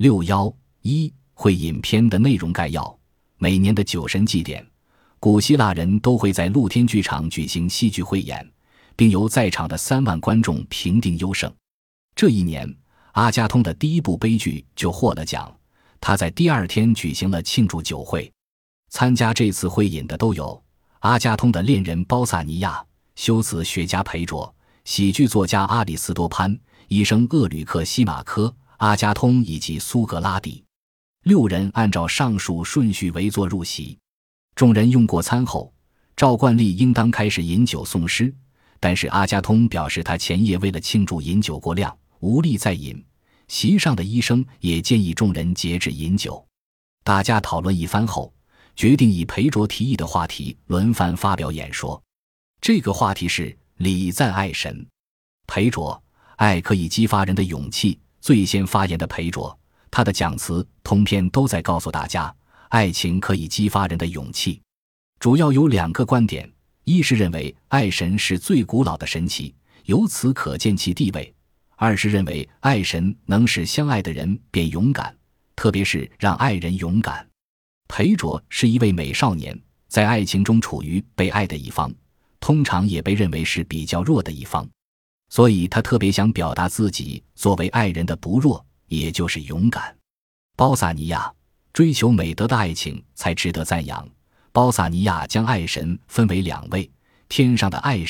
六幺一会饮篇的内容概要：每年的酒神祭典，古希腊人都会在露天剧场举行戏剧汇演，并由在场的三万观众评定优胜。这一年，阿加通的第一部悲剧就获了奖。他在第二天举行了庆祝酒会，参加这次会饮的都有阿加通的恋人包萨尼亚、修辞学家裴卓、喜剧作家阿里斯多潘、医生厄吕克西马科、阿加通以及苏格拉底。六人按照上述顺序围坐入席。众人用过餐后，照惯例应当开始饮酒颂诗，但是阿加通表示他前夜为了庆祝饮酒过量，无力再饮。席上的医生也建议众人节制饮酒。大家讨论一番后，决定以裴卓提议的话题轮番发表演说。这个话题是礼赞爱神。裴卓，爱可以激发人的勇气。最先发言的裴卓，他的讲词通篇都在告诉大家，爱情可以激发人的勇气。主要有两个观点：一是认为爱神是最古老的神奇，由此可见其地位。二是认为爱神能使相爱的人变勇敢，特别是让爱人勇敢。裴卓是一位美少年，在爱情中处于被爱的一方，通常也被认为是比较弱的一方，所以他特别想表达自己作为爱人的不弱，也就是勇敢。包萨尼亚追求美德的爱情才值得赞扬。包萨尼亚将爱神分为两位：天上的爱神